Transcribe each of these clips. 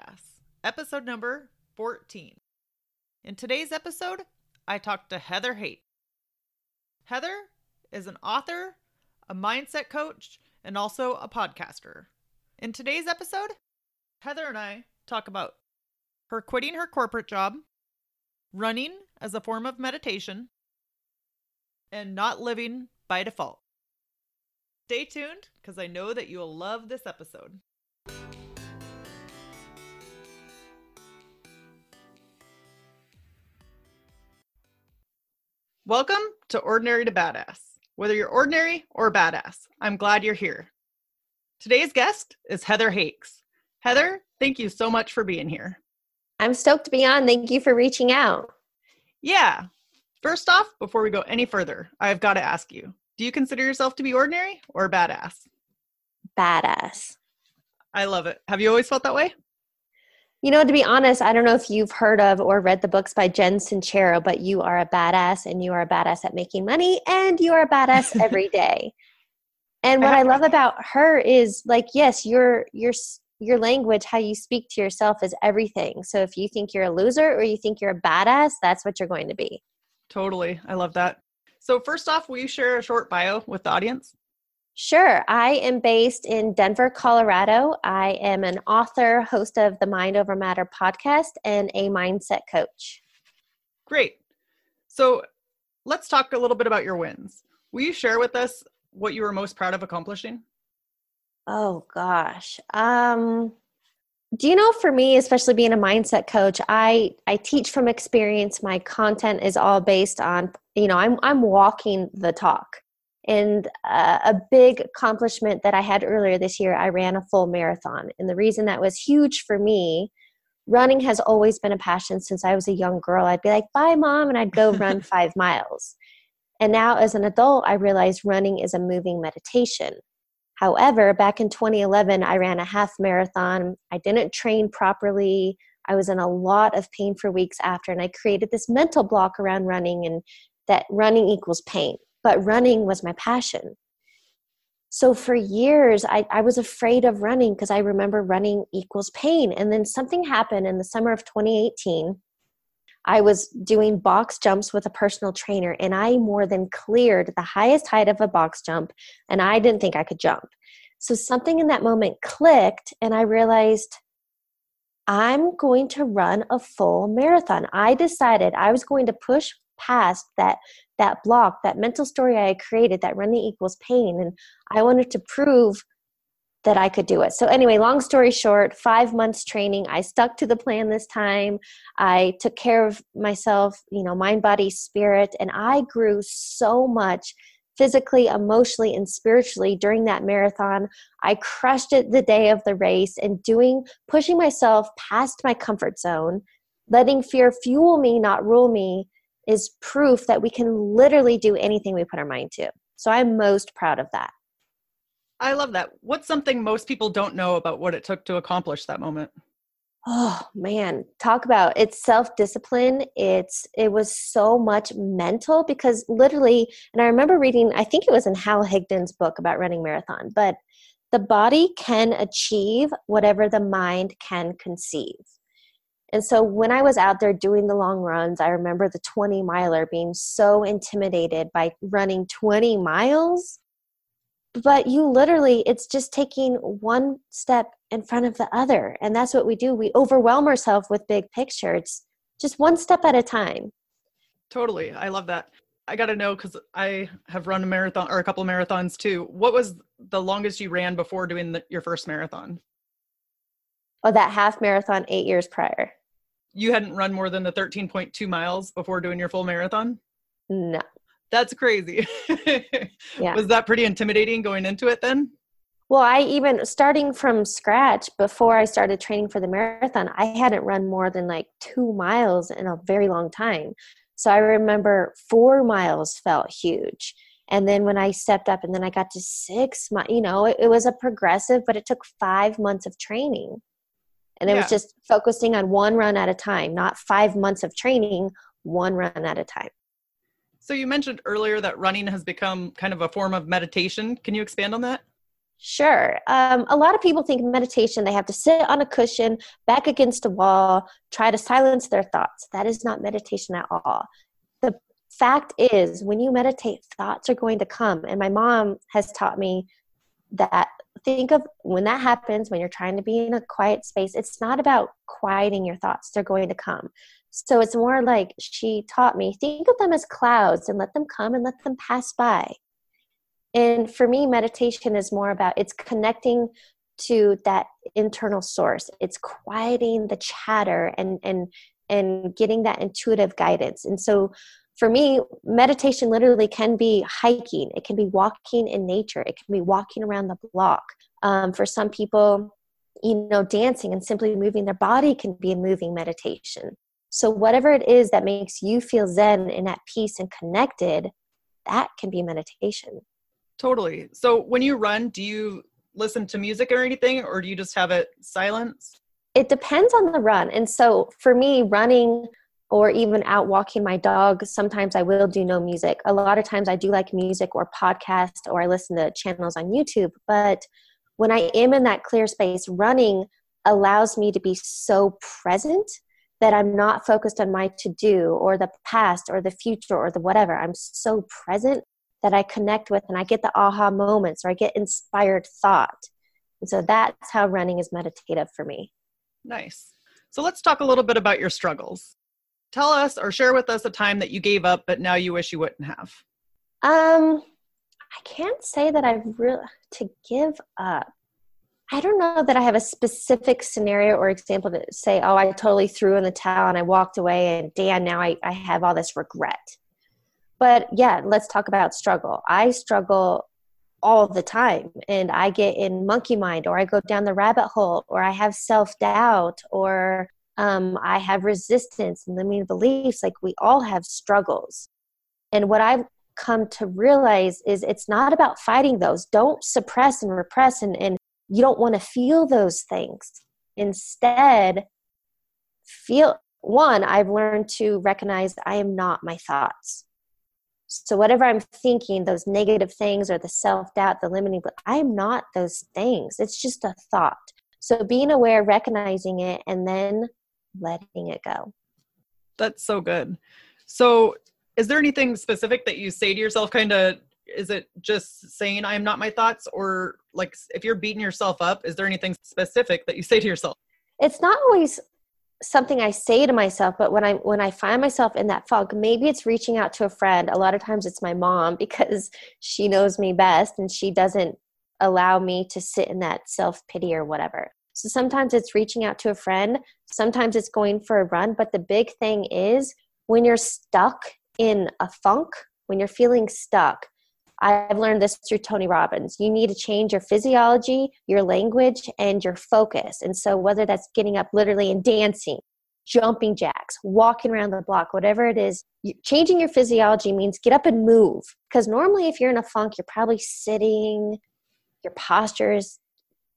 Badass, episode number 14. In today's episode, I talked to Heather Hakes. Heather is an author, a mindset coach, and also a podcaster. In today's episode, Heather and I talk about her quitting her corporate job, running as a form of meditation, and not living by default. Stay tuned because I know that you'll love this episode. Welcome to Ordinary to Badass. Whether you're ordinary or badass, I'm glad you're here. Today's guest is Heather Hakes. Heather, thank you so much for being here. I'm stoked to be on. Thank you for reaching out. Yeah. First off, before we go any further, I've got to ask you do you consider yourself to be ordinary or badass? Badass. I love it. Have you always felt that way? You know, to be honest, I don't know if you've heard of or read the books by Jen Sincero, but you are a badass and you are a badass at making money and you are a badass every day. And what I love about her is like, yes, your your your language, how you speak to yourself is everything. So if you think you're a loser or you think you're a badass, that's what you're going to be. Totally. I love that. So first off, will you share a short bio with the audience? Sure. I am based in Denver, Colorado. I am an author, host of the Mind Over Matter podcast, and a mindset coach. Great. So let's talk a little bit about your wins. Will you share with us what you were most proud of accomplishing? Oh gosh. Um do you know for me especially being a mindset coach i i teach from experience my content is all based on you know i'm i'm walking the talk and uh, a big accomplishment that I had earlier this year, I ran a full marathon. And the reason that was huge for me, running has always been a passion since I was a young girl. I'd be like, bye, mom, and I'd go run five miles. And now as an adult, I realized running is a moving meditation. However, back in 2011, I ran a half marathon. I didn't train properly. I was in a lot of pain for weeks after, and I created this mental block around running and that running equals pain but running was my passion. So for years, I, I was afraid of running because I remember running equals pain. And then something happened in the summer of 2018. I was doing box jumps with a personal trainer, and I more than cleared the highest height of a box jump, and I didn't think I could jump. So something in that moment clicked, and I realized I'm going to run a full marathon. I decided I was going to push past that that block that mental story i created that running equals pain and i wanted to prove that i could do it. So anyway long story short five months training i stuck to the plan this time. I took care of myself you know mind body spirit and i grew so much physically emotionally and spiritually during that marathon. I crushed it the day of the race and doing pushing myself past my comfort zone letting fear fuel me not rule me is proof that we can literally do anything we put our mind to. So I'm most proud of that. I love that. What's something most people don't know about what it took to accomplish that moment? Oh man, talk about it's self-discipline. It's it was so much mental because literally and I remember reading I think it was in Hal Higdon's book about running marathon, but the body can achieve whatever the mind can conceive. And so when I was out there doing the long runs, I remember the 20 miler being so intimidated by running 20 miles. But you literally, it's just taking one step in front of the other. And that's what we do. We overwhelm ourselves with big pictures, just one step at a time. Totally. I love that. I got to know because I have run a marathon or a couple of marathons too. What was the longest you ran before doing the, your first marathon? Oh, that half marathon eight years prior. You hadn't run more than the 13.2 miles before doing your full marathon? No. That's crazy. Yeah. Was that pretty intimidating going into it then? Well, I even starting from scratch before I started training for the marathon, I hadn't run more than like two miles in a very long time. So I remember four miles felt huge. And then when I stepped up and then I got to six, mi- you know, it, it was a progressive, but it took five months of training. And it Yeah. was just focusing on one run at a time, not five months of training, one run at a time. So you mentioned earlier that running has become kind of a form of meditation. Can you expand on that? Sure. Um, a lot of people think meditation, they have to sit on a cushion, back against a wall, try to silence their thoughts. That is not meditation at all. The fact is, when you meditate, thoughts are going to come. And my mom has taught me that think of when that happens, when you're trying to be in a quiet space, it's not about quieting your thoughts, they're going to come. So it's more like she taught me think of them as clouds and let them come and let them pass by. And for me, meditation is more about it's connecting to that internal source. It's quieting the chatter and and and getting that intuitive guidance. And so for me, meditation literally can be hiking. It can be walking in nature. It can be walking around the block. Um, for some people, you know, dancing and simply moving their body can be a moving meditation. So whatever it is that makes you feel zen and at peace and connected, that can be meditation. Totally. So when you run, do you listen to music or anything, or do you just have it silence? it depends on the run. And so for me, running or even out walking my dog, sometimes I will do no music. A lot of times I do like music or podcast or I listen to channels on YouTube. But when I am in that clear space, running allows me to be so present that I'm not focused on my to do or the past or the future or the whatever. I'm so present that I connect with and I get the aha moments or I get inspired thought. And so that's how running is meditative for me. Nice. So let's talk a little bit about your struggles. Tell us or share with us a time that you gave up, but now you wish you wouldn't have. Um, I can't say that I've really to give up. I don't know that I have a specific scenario or example to say, oh, I totally threw in the towel and I walked away and damn, now I, I have all this regret. But yeah, let's talk about struggle. I struggle all the time and I get in monkey mind or I go down the rabbit hole or I have self doubt or um, I have resistance and limiting beliefs. Like we all have struggles. And what I've come to realize is it's not about fighting those. Don't suppress and repress and, and you don't want to feel those things. Instead, feel one, I've learned to recognize I am not my thoughts. So whatever I'm thinking, those negative things or the self-doubt, the limiting, but I am not those things. It's just a thought. So being aware, recognizing it, and then letting it go. That's so good. So, is there anything specific that you say to yourself? Kind of, is it just saying, I am not my thoughts? Or, like, if you're beating yourself up, is there anything specific that you say to yourself? It's not always something I say to myself, but when I when I find myself in that fog, maybe it's reaching out to a friend. A lot of times it's my mom because she knows me best and she doesn't allow me to sit in that self-pity or whatever. So sometimes it's reaching out to a friend, sometimes it's going for a run, but the big thing is when you're stuck in a funk, when you're feeling stuck, I've learned this through Tony Robbins. You need to change your physiology, your language, and your focus. And so, whether that's getting up literally and dancing, jumping jacks, walking around the block, whatever it is, changing your physiology means get up and move. Because normally, if you're in a funk, you're probably sitting, your posture is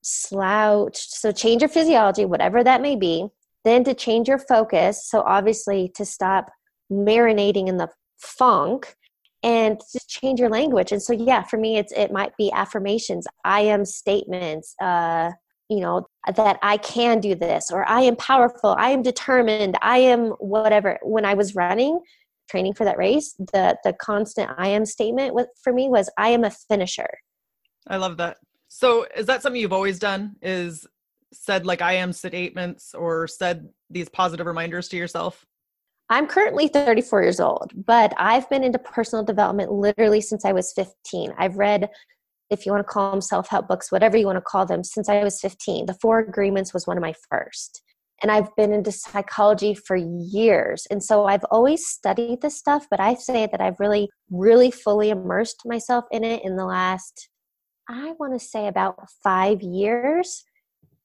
slouched. So, change your physiology, whatever that may be. Then, to change your focus. So, obviously, to stop marinating in the funk and just change your language and so yeah for me it's it might be affirmations i am statements uh you know that i can do this or i am powerful i am determined i am whatever when i was running training for that race the the constant i am statement with, for me was i am a finisher I love that. So, is that something you've always done? Is said like I am statements or said these positive reminders to yourself? I'm currently 34 years old, but I've been into personal development literally since I was 15. I've read, if you want to call them self help books, whatever you want to call them, since I was 15. The Four Agreements was one of my first. and I've been into psychology for years. And so I've always studied this stuff, but I say that I've really, really fully immersed myself in it in the last, I want to say about five years.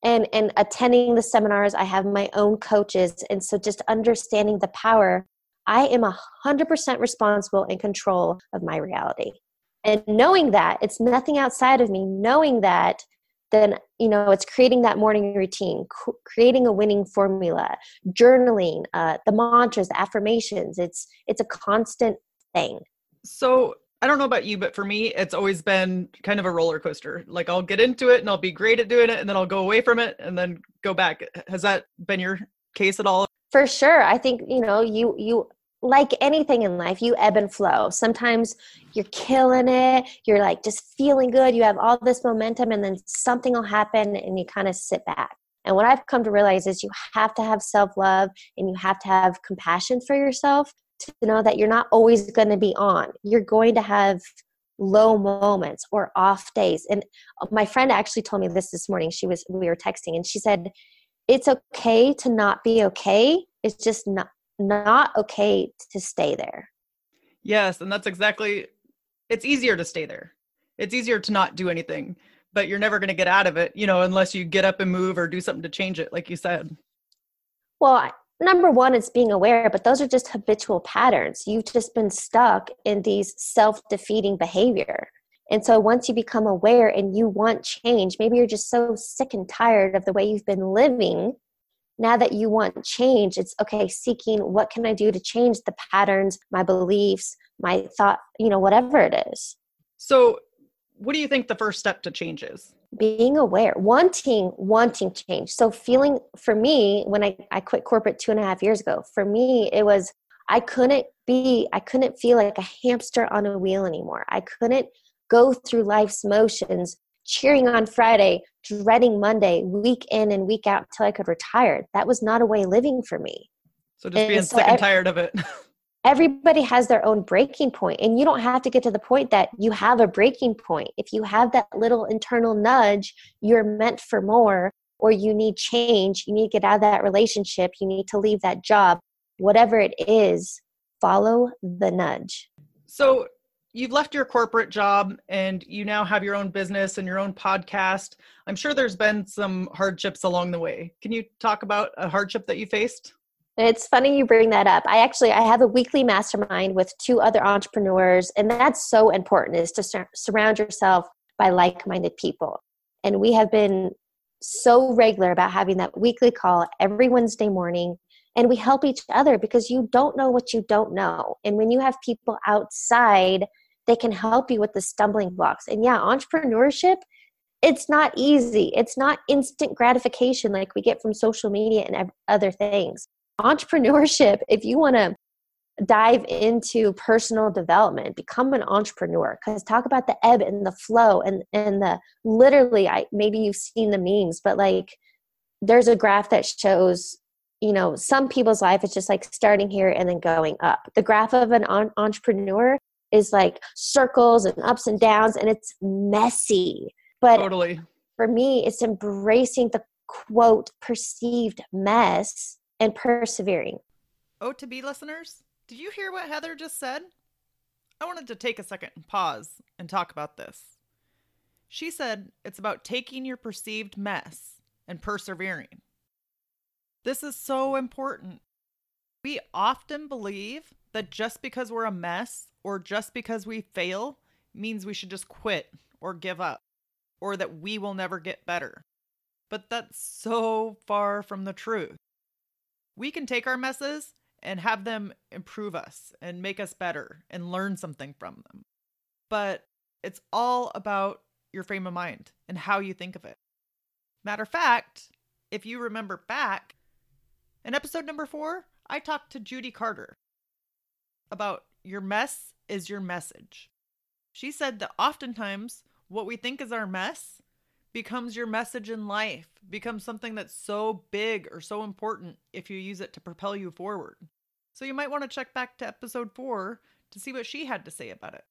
And, and attending the seminars, I have my own coaches. And so just understanding the power, I am a 100% responsible and control of my reality. And knowing that it's nothing outside of me, knowing that then you know it's creating that morning routine creating a winning formula journaling uh, the mantras the affirmations it's it's a constant thing so i don't know about you but for me it's always been kind of a roller coaster like i'll get into it and i'll be great at doing it and then i'll go away from it and then go back has that been your case at all for sure i think you know you you like anything in life, you ebb and flow. Sometimes you're killing it, you're like just feeling good, you have all this momentum, and then something will happen and you kind of sit back. And what I've come to realize is you have to have self love and you have to have compassion for yourself to know that you're not always going to be on. You're going to have low moments or off days. And uh, my friend actually told me this this morning. She was, we were texting, and she said, It's okay to not be okay. It's just not not okay to stay there. Yes, and that's exactly it's easier to stay there. It's easier to not do anything, but you're never going to get out of it, you know, unless you get up and move or do something to change it like you said. Well, number one is being aware, but those are just habitual patterns. You've just been stuck in these self-defeating behavior. And so once you become aware and you want change, maybe you're just so sick and tired of the way you've been living now that you want change it's okay seeking what can i do to change the patterns my beliefs my thought you know whatever it is so what do you think the first step to change is being aware wanting wanting change so feeling for me when i, I quit corporate two and a half years ago for me it was i couldn't be i couldn't feel like a hamster on a wheel anymore i couldn't go through life's motions cheering on Friday, dreading Monday, week in and week out until I could retire. That was not a way living for me. So just and being so sick and tired of it. everybody has their own breaking point, and you don't have to get to the point that you have a breaking point. If you have that little internal nudge, you're meant for more, or you need change, you need to get out of that relationship, you need to leave that job, whatever it is, follow the nudge. So you've left your corporate job and you now have your own business and your own podcast. I'm sure there's been some hardships along the way. Can you talk about a hardship that you faced? It's funny you bring that up. I actually I have a weekly mastermind with two other entrepreneurs and that's so important is to sur- surround yourself by like-minded people. And we have been so regular about having that weekly call every Wednesday morning and we help each other because you don't know what you don't know. And when you have people outside they can help you with the stumbling blocks. And yeah, entrepreneurship, it's not easy. It's not instant gratification like we get from social media and other things. Entrepreneurship, if you want to dive into personal development become an entrepreneur because talk about the ebb and the flow and and the literally i maybe you've seen the memes but like there's a graph that shows you know some people's life is just like starting here and then going up the graph of an on- entrepreneur is like circles and ups and downs and it's messy. But totally. for me, it's embracing the quote perceived mess and persevering. Oh, to be listeners, did you hear what Heather just said? I wanted to take a second and pause and talk about this. She said it's about taking your perceived mess and persevering. This is so important. We often believe that just because we're a mess or just because we fail means we should just quit or give up or that we will never get better. But that's so far from the truth. We can take our messes and have them improve us and make us better and learn something from them. But it's all about your frame of mind and how you think of it. Matter of fact, if you remember back, in episode number four, I talked to Judy Carter about your mess is your message. She said that oftentimes what we think is our mess becomes your message in life, becomes something that's so big or so important if you use it to propel you forward. So you might want to check back to episode four to see what she had to say about it.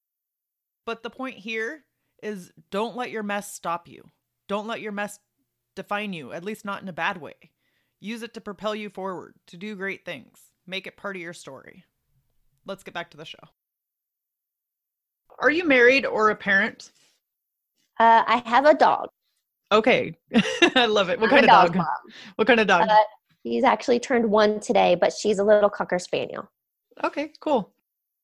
But the point here is don't let your mess stop you. Don't let your mess define you, at least not in a bad way. Use it to propel you forward, to do great things. Make it part of your story. Let's get back to the show. Are you married or a parent? Uh, I have a dog. Okay. I love it. What I'm kind of dog? mom. What kind of dog? Uh, he's actually turned one today, but she's a little cocker spaniel. okay, cool.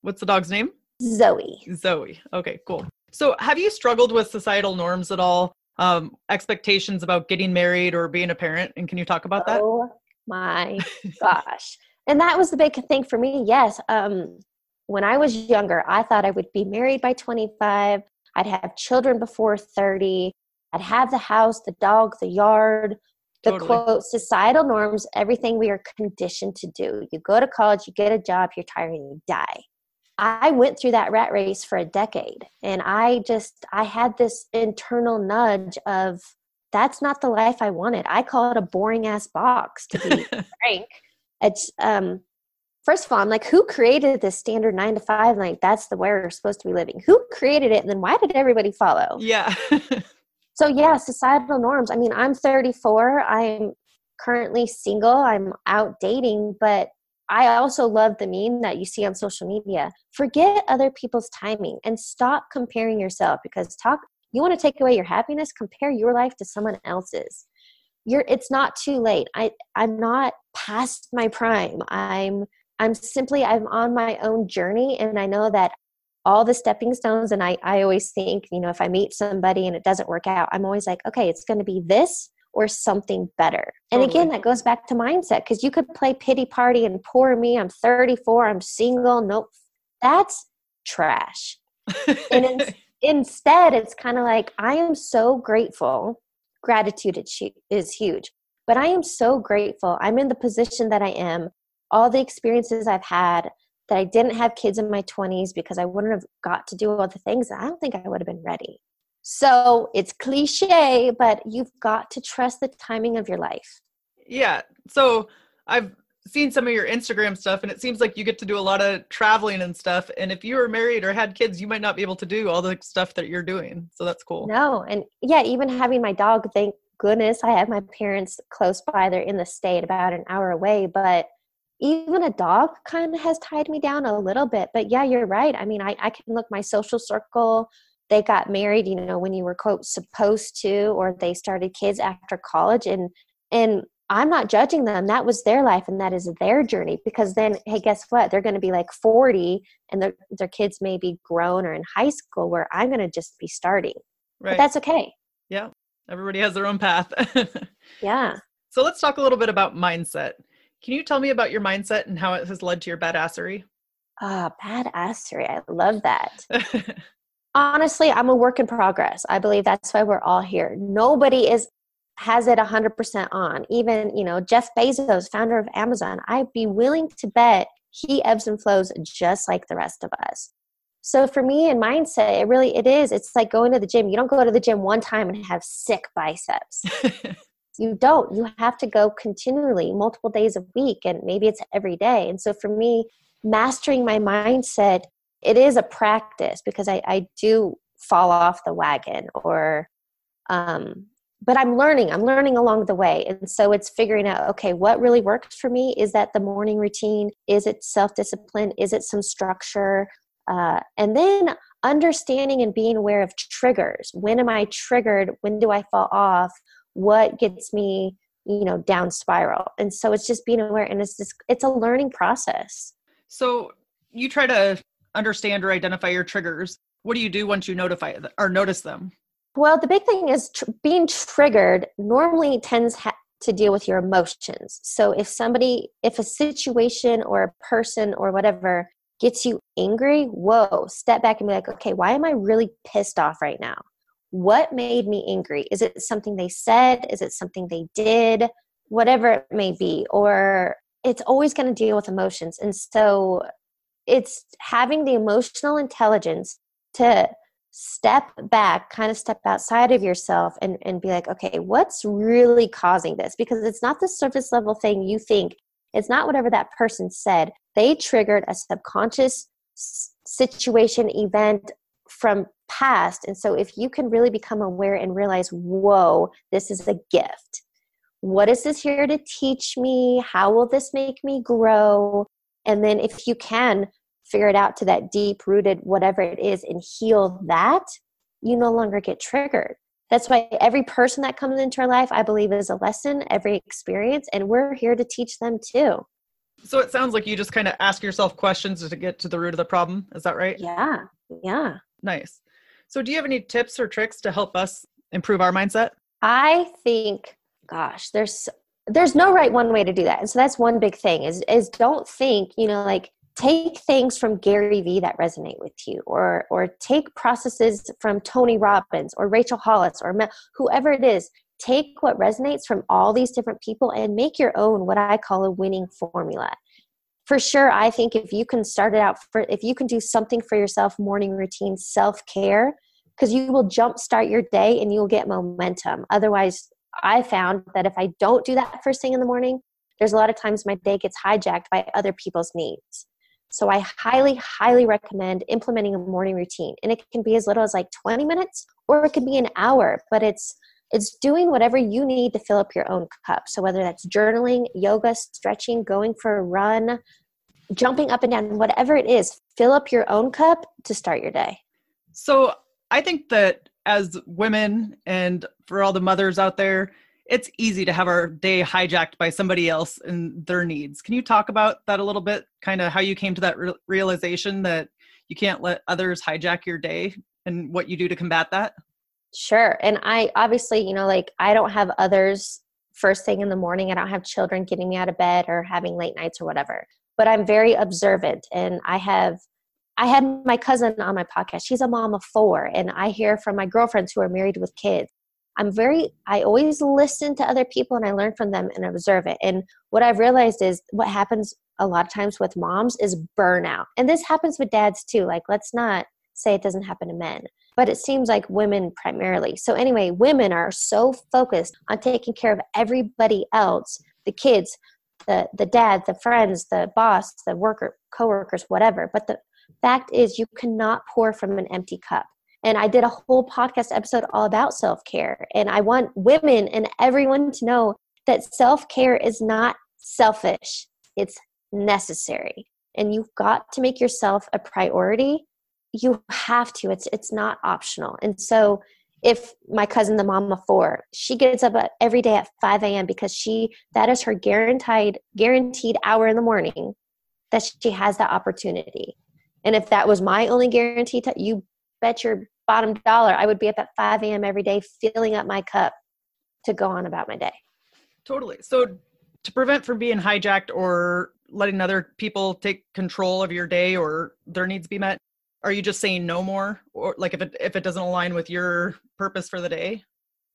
What's the dog's name? Zoe. Zoe. Okay, cool. So, have you struggled with societal norms at all? Um, expectations about getting married or being a parent? And can you talk about that? Oh my gosh. And that was the big thing for me. Yes. Um, when I was younger, I thought I would be married by 25. I'd have children before 30. I'd have the house, the dog, the yard, the Totally. quote, societal norms, everything we are conditioned to do. You go to college, you get a job, you're tired, and you die. I went through that rat race for a decade. And I just, I had this internal nudge of, that's not the life I wanted. I call it a boring ass box, to be frank. It's, um, first of all, I'm like, who created this standard nine to five? Like, that's the way we're supposed to be living. Who created it? And then why did everybody follow? yeah. So yeah, societal norms. I mean, I'm 34. I'm currently single. I'm out dating, but I also love the meme that you see on social media. Forget other people's timing and stop comparing yourself because talk you want to take away your happiness, compare your life to someone else's. You're it's not too late. I I'm not past my prime. I'm I'm simply I'm on my own journey and I know that all the stepping stones and I, I always think you know if i meet somebody and it doesn't work out i'm always like okay it's going to be this or something better. And again that goes back to mindset because you could play pity party and poor me i'm 34 i'm single nope that's trash. And in, instead it's kind of like i am so grateful gratitude is huge but i am so grateful i'm in the position that i am all the experiences i've had that I didn't have kids in my 20s because I wouldn't have got to do all the things. I don't think I would have been ready. So it's cliche, but you've got to trust the timing of your life. yeah. So, I've seen some of your Instagram stuff, and it seems like you get to do a lot of traveling and stuff. And if you were married or had kids, you might not be able to do all the stuff that you're doing. So, that's cool. No, and yeah, even having my dog, thank goodness I have my parents close by. They're in the state about an hour away, but even a dog kind of has tied me down a little bit. But yeah, you're right. I mean, I, I can look my social circle. They got married, you know, when you were quote supposed to, or they started kids after college, and and I'm not judging them. That was their life, and that is their journey. Because then, hey, guess what? They're going to be like 40, and their their kids may be grown or in high school, where I'm going to just be starting. But Right. that's okay. yeah. Everybody has their own path. Yeah. so, let's talk a little bit about mindset. Can you tell me about your mindset and how it has led to your badassery? Ah, badassery. I love that. Honestly, I'm a work in progress. I believe that's why we're all here. Nobody is has it 100% on. Even, you know, Jeff Bezos, founder of Amazon, I'd be willing to bet he ebbs and flows just like the rest of us. So for me in mindset, it really it is. It's like going to the gym. You don't go to the gym one time and have sick biceps. you don't. You have to go continually multiple days a week and maybe it's every day. And so for me mastering my mindset it is a practice because i, I do fall off the wagon or um, but i'm learning i'm learning along the way. And so it's figuring out okay what really works for me? Is that the morning routine? Is it self-discipline? Is it some structure? Uh, and then understanding and being aware of triggers. When am i triggered? When do i fall off what gets me you know down spiral and so it's just being aware and it's just it's a learning process so, you try to understand or identify your triggers. What do you do once you notify or notice them? well the big thing is tr- being triggered normally tends ha- to deal with your emotions so if somebody if a situation or a person or whatever gets you angry whoa step back and be like okay why am i really pissed off right now what made me angry? Is it something they said? Is it something they did? Whatever it may be or it's always going to deal with emotions. And so it's having the emotional intelligence to step back kind of step outside of yourself and, and be like okay what's really causing this? Because it's not the surface level thing you think. It's not whatever that person said. They triggered a subconscious situation event from past and so if you can really become aware and realize whoa this is a gift what is this here to teach me? How will this make me grow? And then, if you can, figure it out to that deep rooted whatever it is and heal that, you no longer get triggered. That's why every person that comes into our life, I believe, is a lesson, every experience, and we're here to teach them too. So it sounds like you just kind of ask yourself questions to get to the root of the problem. Is that right? Yeah. Yeah. Nice. So do you have any tips or tricks to help us improve our mindset? I think, gosh, there's there's no right one way to do that. And so that's one big thing is is don't think, you know, like take things from Gary Vee that resonate with you or or take processes from Tony Robbins or Rachel Hollis or whoever it is take what resonates from all these different people and make your own what I call a winning formula. For sure, I think if you can start it out for if you can do something for yourself, morning routine, self-care, because you will jumpstart your day and you'll get momentum. Otherwise, I found that if I don't do that first thing in the morning, there's a lot of times my day gets hijacked by other people's needs. So I highly, highly recommend implementing a morning routine. And it can be as little as like 20 minutes or it can be an hour, but it's it's doing whatever you need to fill up your own cup. So whether that's journaling, yoga, stretching, going for a run, jumping up and down, whatever it is, fill up your own cup to start your day. So I think that as women and for all the mothers out there, it's easy to have our day hijacked by somebody else and their needs. Can you talk about that a little bit? Kind of how you came to that re- realization that you can't let others hijack your day and what you do to combat that? Sure. And I obviously, you know, like I don't have others first thing in the morning. I don't have children getting me out of bed or having late nights or whatever. But I'm very observant and I have I had my cousin on my podcast. She's a mom of four and I hear from my girlfriends who are married with kids. I'm very I always listen to other people and I learn from them and observe it. And what I've realized is what happens a lot of times with moms is burnout. And this happens with dads too. Like let's not say it doesn't happen to men but it seems like women primarily. So, anyway, women are so focused on taking care of everybody else the kids, the, the dad, the friends, the boss, the worker, coworkers, whatever. But the fact is, you cannot pour from an empty cup. And I did a whole podcast episode all about self care. And I want women and everyone to know that self care is not selfish, it's necessary. And you've got to make yourself a priority you have to it's it's not optional and so if my cousin the mom of four she gets up every day at 5 a.m because she that is her guaranteed guaranteed hour in the morning that she has that opportunity and if that was my only guarantee to, you bet your bottom dollar i would be up at 5 a.m every day filling up my cup to go on about my day. Totally. So to prevent from being hijacked or letting other people take control of your day or their needs be met are you just saying no more? Or like if it if it doesn't align with your purpose for the day?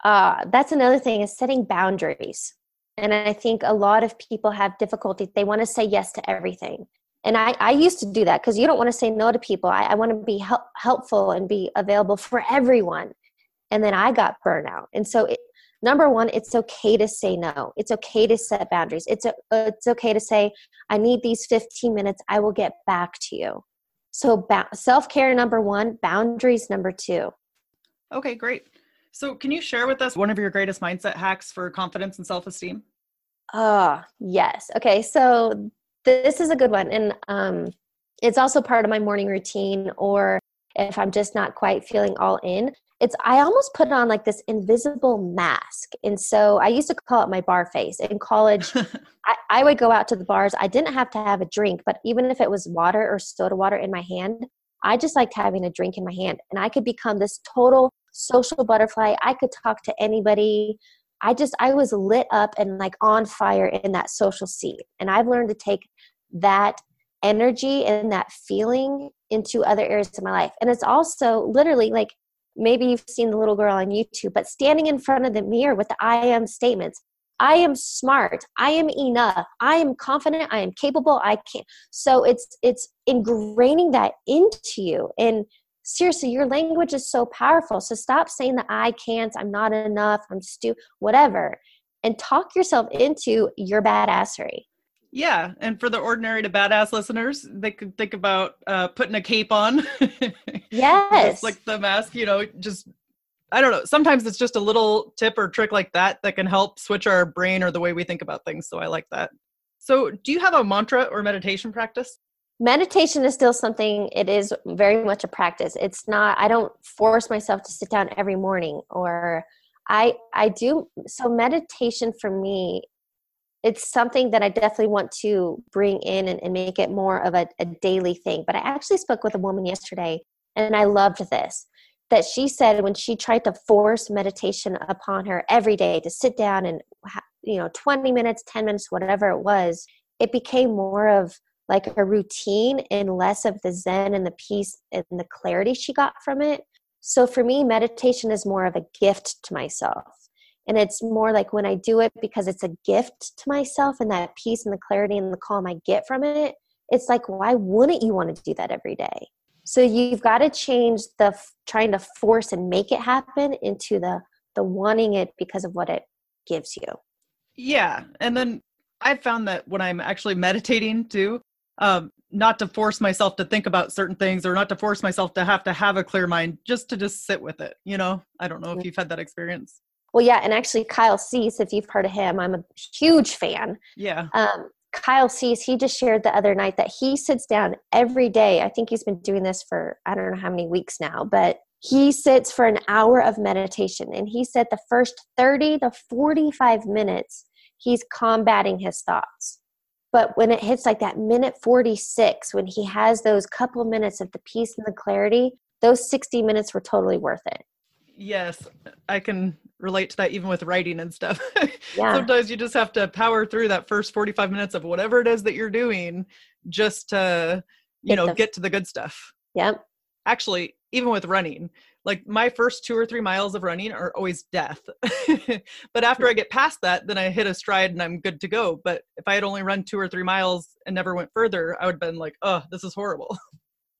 Uh that's another thing is setting boundaries. And i think a lot of people have difficulty they want to say yes to everything and i i used to do that because you don't want to say no to people i, I want to be help, helpful and be available for everyone and then i got burnout and so it, number one it's okay to say no it's okay to set boundaries it's a, it's okay to say i need these 15 minutes i will get back to you so, ba- self care number one, boundaries number two. Okay, great. So, can you share with us one of your greatest mindset hacks for confidence and self esteem? Ah, yes. Okay, so this is a good one. And um, it's also part of my morning routine, or if I'm just not quite feeling all in, it's I almost put on like this invisible mask. And so I used to call it my bar face. In college, I, I would go out to the bars. I didn't have to have a drink, but even if it was water or soda water in my hand, I just liked having a drink in my hand. And I could become this total social butterfly. I could talk to anybody. I just I was lit up and like on fire in that social seat. And I've learned to take that energy and that feeling into other areas of my life. And it's also literally like maybe you've seen the little girl on YouTube, but standing in front of the mirror with the I am statements. I am smart. I am enough. I am confident. I am capable. I can. So it's it's ingraining that into you. And seriously, your language is so powerful. So stop saying that I can't. I'm not enough. I'm stu. Whatever, and talk yourself into your badassery. Yeah, and for the ordinary to badass listeners, they could think about uh, putting a cape on. Yes, like the mask, you know, just I don't know. Sometimes it's just a little tip or trick like that that can help switch our brain or the way we think about things. So I like that. So, do you have a mantra or meditation practice? Meditation is still something, it is very much a practice. It's not, I don't force myself to sit down every morning or I I do so meditation for me it's something that I definitely want to bring in and, and make it more of a, a daily thing. But I actually spoke with a woman yesterday and I loved this that she said when she tried to force meditation upon her every day to sit down and you know 20 minutes 10 minutes whatever it was it became more of like a routine and less of the zen and the peace and the clarity she got from it. So for me meditation is more of a gift to myself. And it's more like when i do it because it's a gift to myself and that peace and the clarity and the calm i get from it it's like why wouldn't you want to do that every day? So you've got to change the trying to force and make it happen into the the wanting it because of what it gives you. Yeah, and then I've found that when I'm actually meditating too, um, not to force myself to think about certain things or not to force myself to have to have a clear mind, just to just sit with it. You know, I don't know if you've had that experience. Well, yeah, and actually Kyle Cease, if you've heard of him, I'm a huge fan. Yeah. Um, Kyle Cease, he just shared the other night that he sits down every day. I think he's been doing this for I don't know how many weeks now, but he sits for an hour of meditation. And he said the first 30 to 45 minutes, he's combating his thoughts. But when it hits like that minute 46, when he has those couple minutes of the peace and the clarity, those 60 minutes were totally worth it. Yes, I can relate to that even with writing and stuff. Yeah. Sometimes you just have to power through that first 45 minutes of whatever it is that you're doing just to, you Get know, the- get to the good stuff. Yep. Actually, even with running, like my first two or three miles of running are always death. but after I get past that, then I hit a stride and I'm good to go. But if I had only run two or three miles and never went further, I would have been like, oh, this is horrible.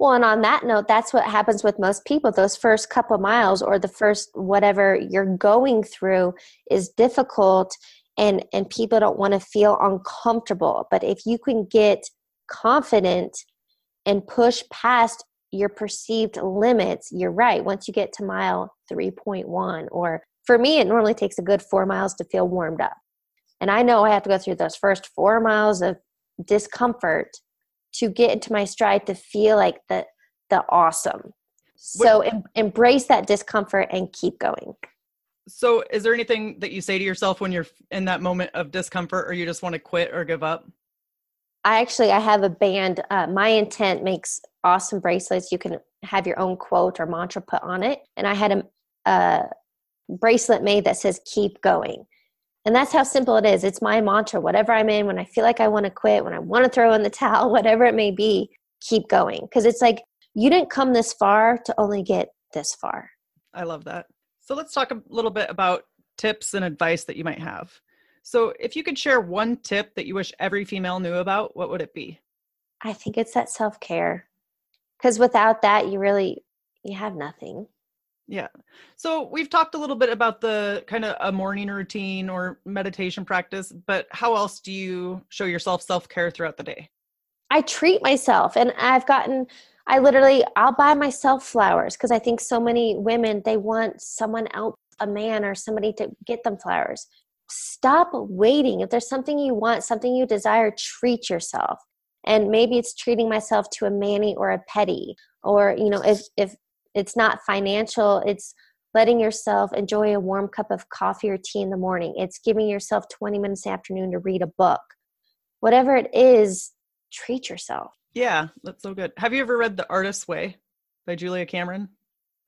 Well, and on that note, that's what happens with most people. Those first couple miles or the first whatever you're going through is difficult and and people don't want to feel uncomfortable. But if you can get confident and push past your perceived limits, you're right. Once you get to mile 3.1 or for me it normally takes a good 4 miles to feel warmed up. And I know I have to go through those first 4 miles of discomfort to get into my stride to feel like the the awesome so em- embrace that discomfort and keep going So, is there anything that you say to yourself when you're in that moment of discomfort or you just want to quit or give up? I actually i have a band uh, my intent makes awesome bracelets. You can have your own quote or mantra put on it. And i had a, a bracelet made that says keep going. And that's how simple it is. It's my mantra. Whatever i'm in when i feel like i want to quit when i want to throw in the towel whatever it may be keep going. Because it's like you didn't come this far to only get this far. I love that. So let's talk a little bit about tips and advice that you might have. So if you could share one tip that you wish every female knew about, what would it be? I think it's that self care. Because without that, you really you have nothing. Yeah. So we've talked a little bit about the kind of a morning routine or meditation practice, but how else do you show yourself self-care throughout the day? I treat myself, and I've gotten. I literally I'll buy myself flowers because I think so many women they want someone else, a man or somebody to get them flowers. Stop waiting. If there's something you want, something you desire, treat yourself. And maybe it's treating myself to a mani or a petty, or you know, if if it's not financial, it's letting yourself enjoy a warm cup of coffee or tea in the morning. It's giving yourself 20 minutes in the afternoon to read a book. Whatever it is, treat yourself. Yeah, that's so good. Have you ever read The Artist's Way by Julia Cameron?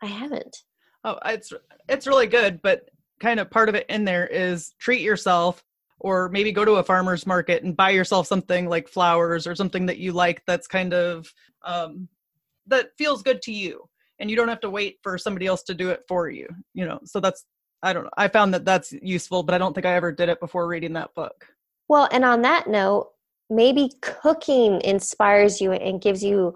I haven't. Oh, it's it's really good, but kind of part of it in there is treat yourself or maybe go to a farmer's market and buy yourself something like flowers or something that you like that's kind of um, that feels good to you and you don't have to wait for somebody else to do it for you you know so that's i don't know i found that that's useful but i don't think i ever did it before reading that book Well, and on that note, maybe cooking inspires you and gives you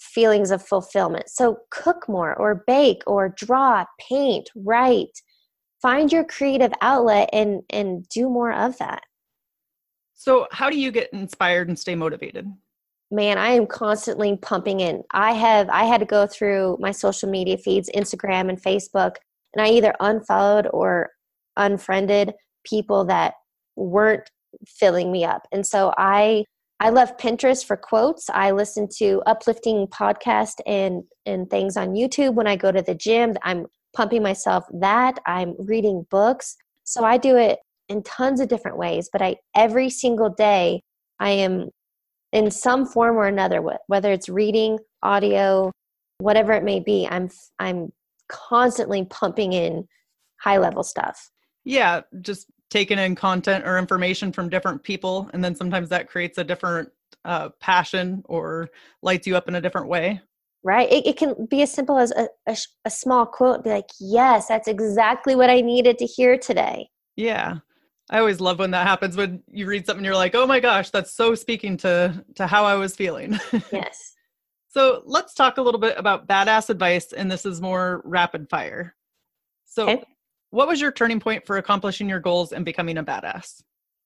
feelings of fulfillment. So cook more or bake or draw, paint, write. Find your creative outlet and and do more of that. so how do you get inspired and stay motivated man i am constantly pumping in i have i had to go through my social media feeds instagram and facebook And I either unfollowed or unfriended people that weren't filling me up. And so I I love Pinterest for quotes. I listen to uplifting podcast and and things on YouTube when I go to the gym. I'm pumping myself that. I'm reading books. So I do it in tons of different ways, but I every single day I am in some form or another whether it's reading, audio, whatever it may be. I'm I'm constantly pumping in high level stuff. Yeah, just taking in content or information from different people and then sometimes that creates a different uh, passion or lights you up in a different way right it, it can be as simple as a, a, a small quote be like yes that's exactly what i needed to hear today yeah i always love when that happens when you read something you're like oh my gosh that's so speaking to to how i was feeling yes so let's talk a little bit about badass advice and this is more rapid fire so okay. What was your turning point for accomplishing your goals and becoming a badass?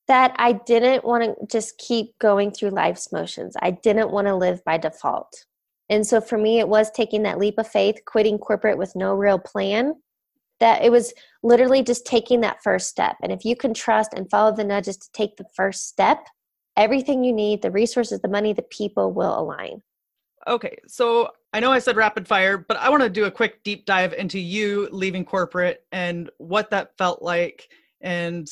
That I didn't want to just keep going through life's motions. I didn't want to live by default. And so for me, it was taking that leap of faith, quitting corporate with no real plan. That it was literally just taking that first step. And if you can trust and follow the nudges to take the first step, everything you need, the resources, the money, the people will align. Okay, so I know I said rapid fire, but I want to do a quick deep dive into you leaving corporate and what that felt like and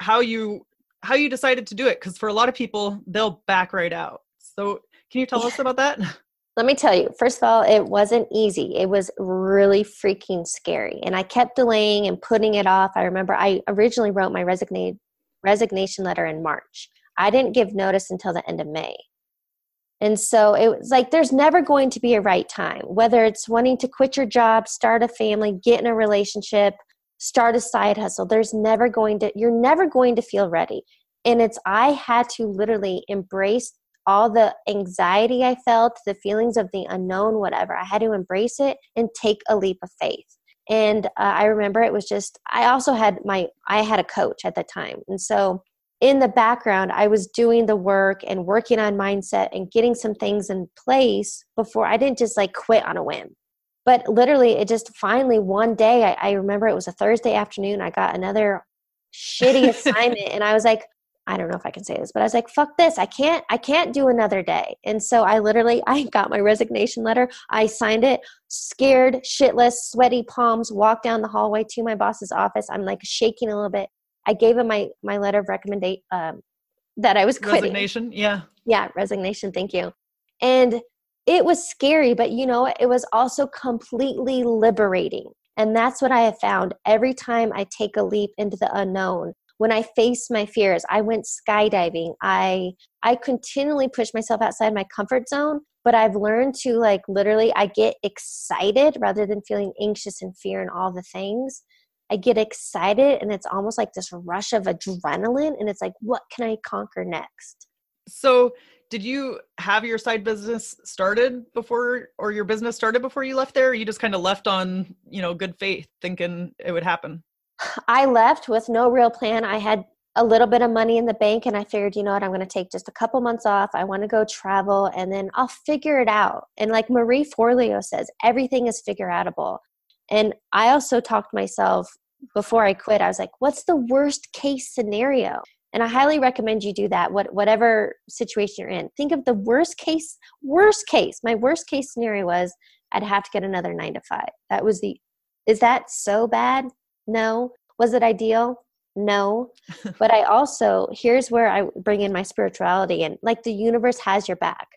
how you how you decided to do it because for a lot of people they'll back right out. So, can you tell us about that? Let me tell you, first of all, it wasn't easy. It was really freaking scary. And I kept delaying and putting it off. I remember I originally wrote my resignation resignation letter in March. I didn't give notice until the end of May. And so it was like there's never going to be a right time, whether it's wanting to quit your job, start a family, get in a relationship, start a side hustle. There's never going to, you're never going to feel ready. And it's, I had to literally embrace all the anxiety I felt, the feelings of the unknown, whatever. I had to embrace it and take a leap of faith. And uh, I remember it was just, I also had my, I had a coach at the time. And so in the background, I was doing the work and working on mindset and getting some things in place before I didn't just like quit on a whim. But literally, it just finally one day, I, I remember it was a Thursday afternoon, I got another shitty assignment and I was like, I don't know if I can say this, but I was like, fuck this. I can't, I can't do another day. And so I literally, I got my resignation letter. I signed it, scared, shitless, sweaty palms, walked down the hallway to my boss's office. I'm like shaking a little bit. I gave him my my letter of recommendation um, that I was quitting. Resignation, yeah, yeah, resignation. Thank you. And it was scary, but you know, it was also completely liberating. And that's what I have found every time I take a leap into the unknown. When I face my fears, I went skydiving. I I continually push myself outside my comfort zone, but I've learned to like literally I get excited rather than feeling anxious and fear and all the things. I get excited and it's almost like this rush of adrenaline and it's like what can I conquer next? So, did you have your side business started before or your business started before you left there? you just kind of left on, you know, good faith thinking it would happen? I left with no real plan. I had a little bit of money in the bank and I figured, you know what, I'm going to take just a couple months off. I want to go travel and then I'll figure it out. And like Marie Forleo says, everything is figure outable. And I also talked myself before I quit, I was like, what's the worst case scenario? And I highly recommend you do that, what, whatever situation you're in. Think of the worst case, worst case. My worst case scenario was I'd have to get another nine to five. That was the, is that so bad? No. Was it ideal? No. but I also, here's where I bring in my spirituality and like the universe has your back.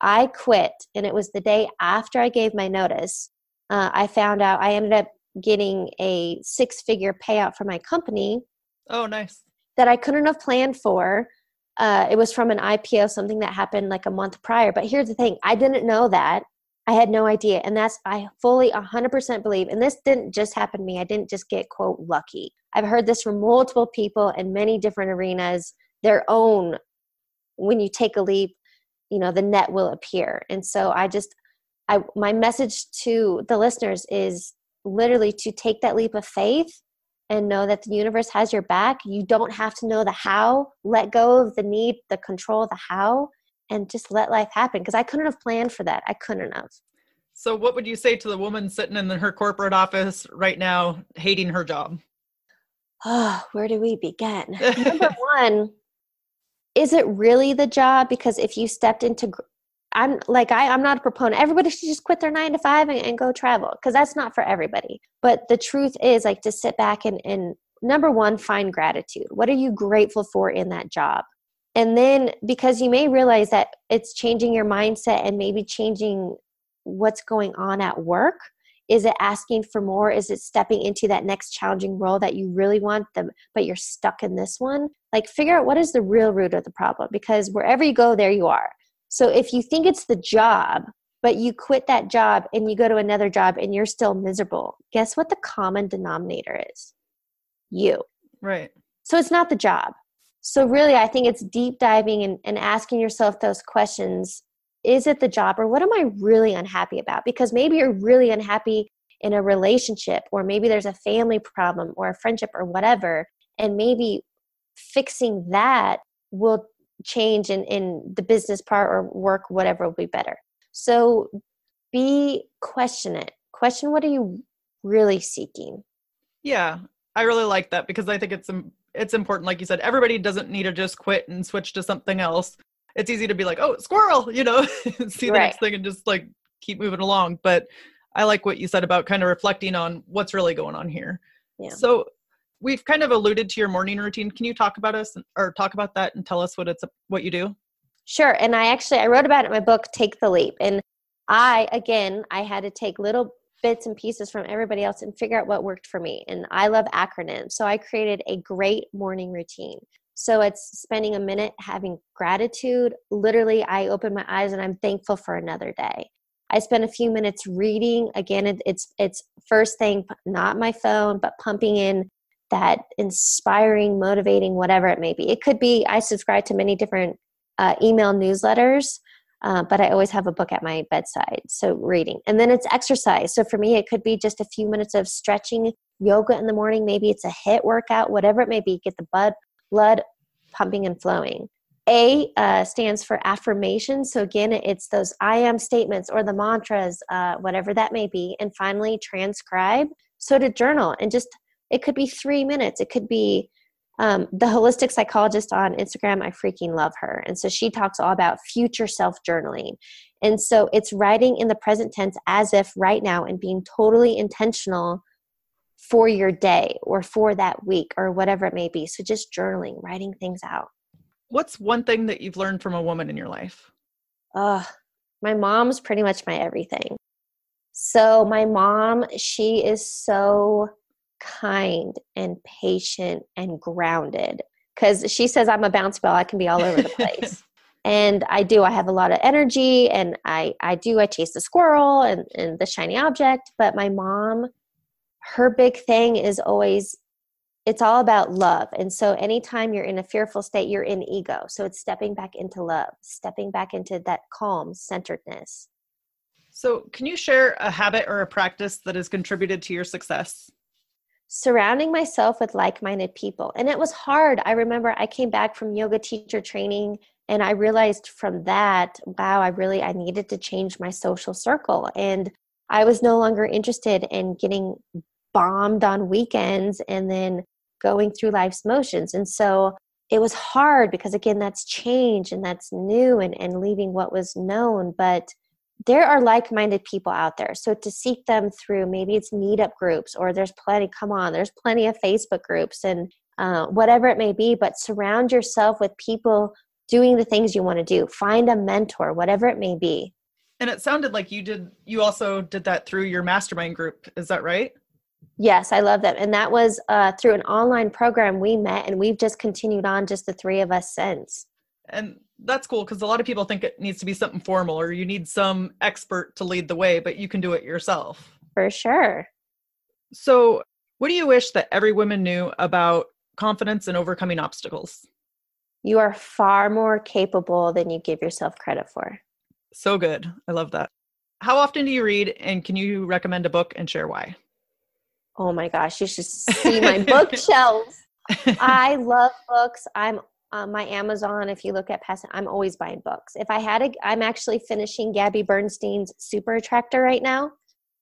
I quit, and it was the day after I gave my notice. Uh, I found out I ended up getting a six figure payout from my company. Oh, nice. That I couldn't have planned for. Uh, it was from an IPO, something that happened like a month prior. But here's the thing I didn't know that. I had no idea. And that's, I fully 100% believe. And this didn't just happen to me. I didn't just get, quote, lucky. I've heard this from multiple people in many different arenas, their own. When you take a leap, you know, the net will appear. And so I just, I, my message to the listeners is literally to take that leap of faith and know that the universe has your back. You don't have to know the how. Let go of the need, the control, the how, and just let life happen. Because I couldn't have planned for that. I couldn't have. So, what would you say to the woman sitting in her corporate office right now, hating her job? Oh, where do we begin? Number one, is it really the job? Because if you stepped into, I'm like, I, I'm not a proponent. Everybody should just quit their nine to five and, and go travel because that's not for everybody. But the truth is, like, to sit back and, and number one, find gratitude. What are you grateful for in that job? And then because you may realize that it's changing your mindset and maybe changing what's going on at work is it asking for more? Is it stepping into that next challenging role that you really want them but you're stuck in this one? Like figure out what is the real root of the problem because wherever you go there you are. So if you think it's the job but you quit that job and you go to another job and you're still miserable guess what the common denominator is? You. Right. So it's not the job so really i think it's deep diving and, and asking yourself those questions is it the job or what am I really unhappy about? Because maybe you're really unhappy in a relationship, or maybe there's a family problem or a friendship or whatever. And maybe fixing that will change in, in the business part or work, whatever will be better. So be question it. Question what are you really seeking? Yeah, I really like that because I think it's it's important like you said everybody doesn't need to just quit and switch to something else it's easy to be like, oh, squirrel, you know, see the right. next thing and just like keep moving along. But I like what you said about kind of reflecting on what's really going on here. Yeah. So we've kind of alluded to your morning routine. Can you talk about us or talk about that and tell us what it's what you do? Sure. And I actually I wrote about it in my book Take the Leap. And I again I had to take little bits and pieces from everybody else and figure out what worked for me. And I love acronyms. So I created a great morning routine. So it's spending a minute having gratitude. Literally, I open my eyes and I'm thankful for another day. I spend a few minutes reading. Again, it's it's first thing, not my phone, but pumping in that inspiring, motivating, whatever it may be. It could be. I subscribe to many different uh, email newsletters, uh, but I always have a book at my bedside, so reading. And then it's exercise. So for me, it could be just a few minutes of stretching, yoga in the morning. Maybe it's a HIIT workout, whatever it may be. Get the blood blood pumping and flowing. A uh, stands for affirmation. So, again, it's those I am statements or the mantras, uh, whatever that may be. And finally, transcribe. So, to journal and just, it could be three minutes. It could be um, the holistic psychologist on Instagram. I freaking love her. And so, she talks all about future self journaling. And so, it's writing in the present tense as if right now and being totally intentional for your day or for that week or whatever it may be. So just journaling, writing things out. What's one thing that you've learned from a woman in your life? Uh, my mom's pretty much my everything. So my mom, she is so kind and patient and grounded because she says I'm a bounce ball. I can be all over the place. and I do. I have a lot of energy and I, I do. I chase the squirrel and, and the shiny object. But my mom, her big thing is always it's all about love. And so anytime you're in a fearful state, you're in ego. So it's stepping back into love, stepping back into that calm, centeredness. So, can you share a habit or a practice that has contributed to your success? Surrounding myself with like minded people. And it was hard. I remember I came back from yoga teacher training and I realized from that, wow, I really I needed to change my social circle. And I was no longer interested in getting bombed on weekends and then going through life's motions. And so it was hard because, again, that's change and that's new and, and leaving what was known. But there are like minded people out there. So to seek them through maybe it's meetup groups or there's plenty, come on, there's plenty of Facebook groups and uh, whatever it may be, but surround yourself with people doing the things you want to do. Find a mentor, whatever it may be. And it sounded like you did, you also did that through your mastermind group. Is that right? Yes, I love that. And that was uh, through an online program we met, and we've just continued on just the three of us since. And that's cool because a lot of people think it needs to be something formal or you need some expert to lead the way, but you can do it yourself. For sure. So, what do you wish that every woman knew about confidence and overcoming obstacles? You are far more capable than you give yourself credit for. So good. I love that. How often do you read and can you recommend a book and share why? Oh my gosh, you should see my bookshelves. I love books. I'm um, my Amazon, if you look at past, I'm always buying books. If I had a, I'm actually finishing Gabby Bernstein's Super Attractor right now.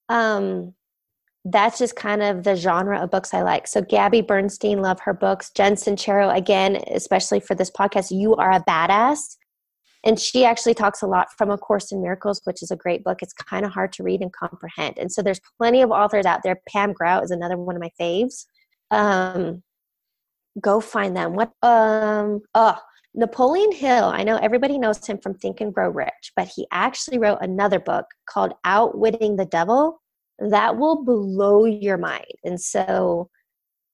Um, that's just kind of the genre of books I like. So Gabby Bernstein, love her books. Jen Sincero, again, especially for this podcast, you are a badass. And she actually talks a lot from A Course in Miracles, which is a great book. It's kind of hard to read and comprehend. And so there's plenty of authors out there. Pam Grout is another one of my faves. Um, go find them. What um oh Napoleon Hill, I know everybody knows him from Think and Grow Rich, but he actually wrote another book called Outwitting the Devil that will blow your mind. And so,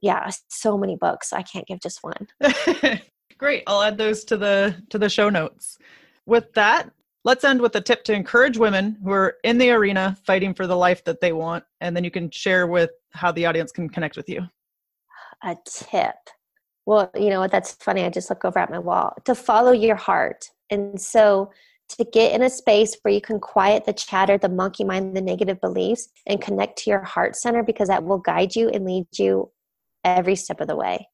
yeah, so many books. I can't give just one. Great. I'll add those to the to the show notes. With that, let's end with a tip to encourage women who are in the arena fighting for the life that they want and then you can share with how the audience can connect with you. A tip. Well, you know what? That's funny. I just look over at my wall to follow your heart. And so to get in a space where you can quiet the chatter, the monkey mind, the negative beliefs, and connect to your heart center because that will guide you and lead you every step of the way.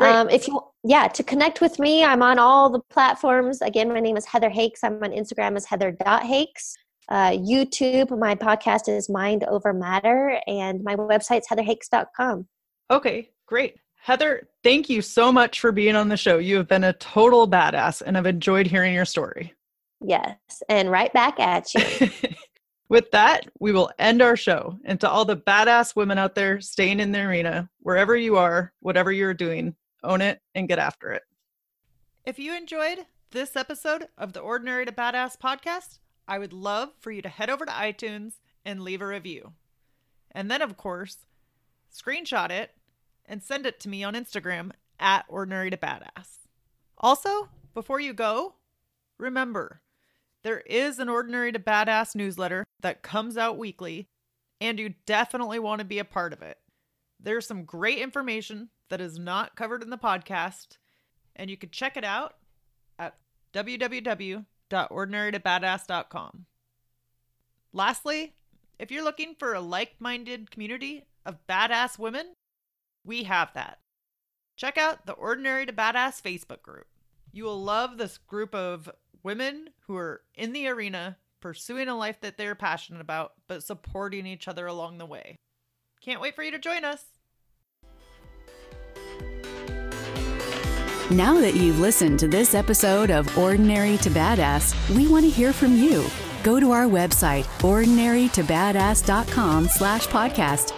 Um, if you, yeah, to connect with me, I'm on all the platforms. Again, my name is Heather Hakes. I'm on Instagram as Heather.Hakes. Uh, YouTube, my podcast is Mind Over Matter, and my website's heatherhakes.com. Okay, great. Heather, thank you so much for being on the show. You have been a total badass, and I've enjoyed hearing your story. Yes, and right back at you. With that, we will end our show. And to all the badass women out there staying in the arena, wherever you are, whatever you're doing, own it and get after it. If you enjoyed this episode of the Ordinary to Badass podcast, I would love for you to head over to iTunes and leave a review. And then, of course, screenshot it and send it to me on Instagram at Ordinary to Badass. Also, before you go, remember there is an Ordinary to Badass newsletter that comes out weekly, and you definitely want to be a part of it. There's some great information that is not covered in the podcast, and you can check it out at www.ordinarytobadass.com. Lastly, if you're looking for a like minded community of badass women, we have that. Check out the Ordinary to Badass Facebook group. You will love this group of women who are in the arena pursuing a life that they're passionate about, but supporting each other along the way. Can't wait for you to join us. Now that you've listened to this episode of Ordinary to Badass, we want to hear from you. Go to our website, ordinarytobadass.com slash podcast,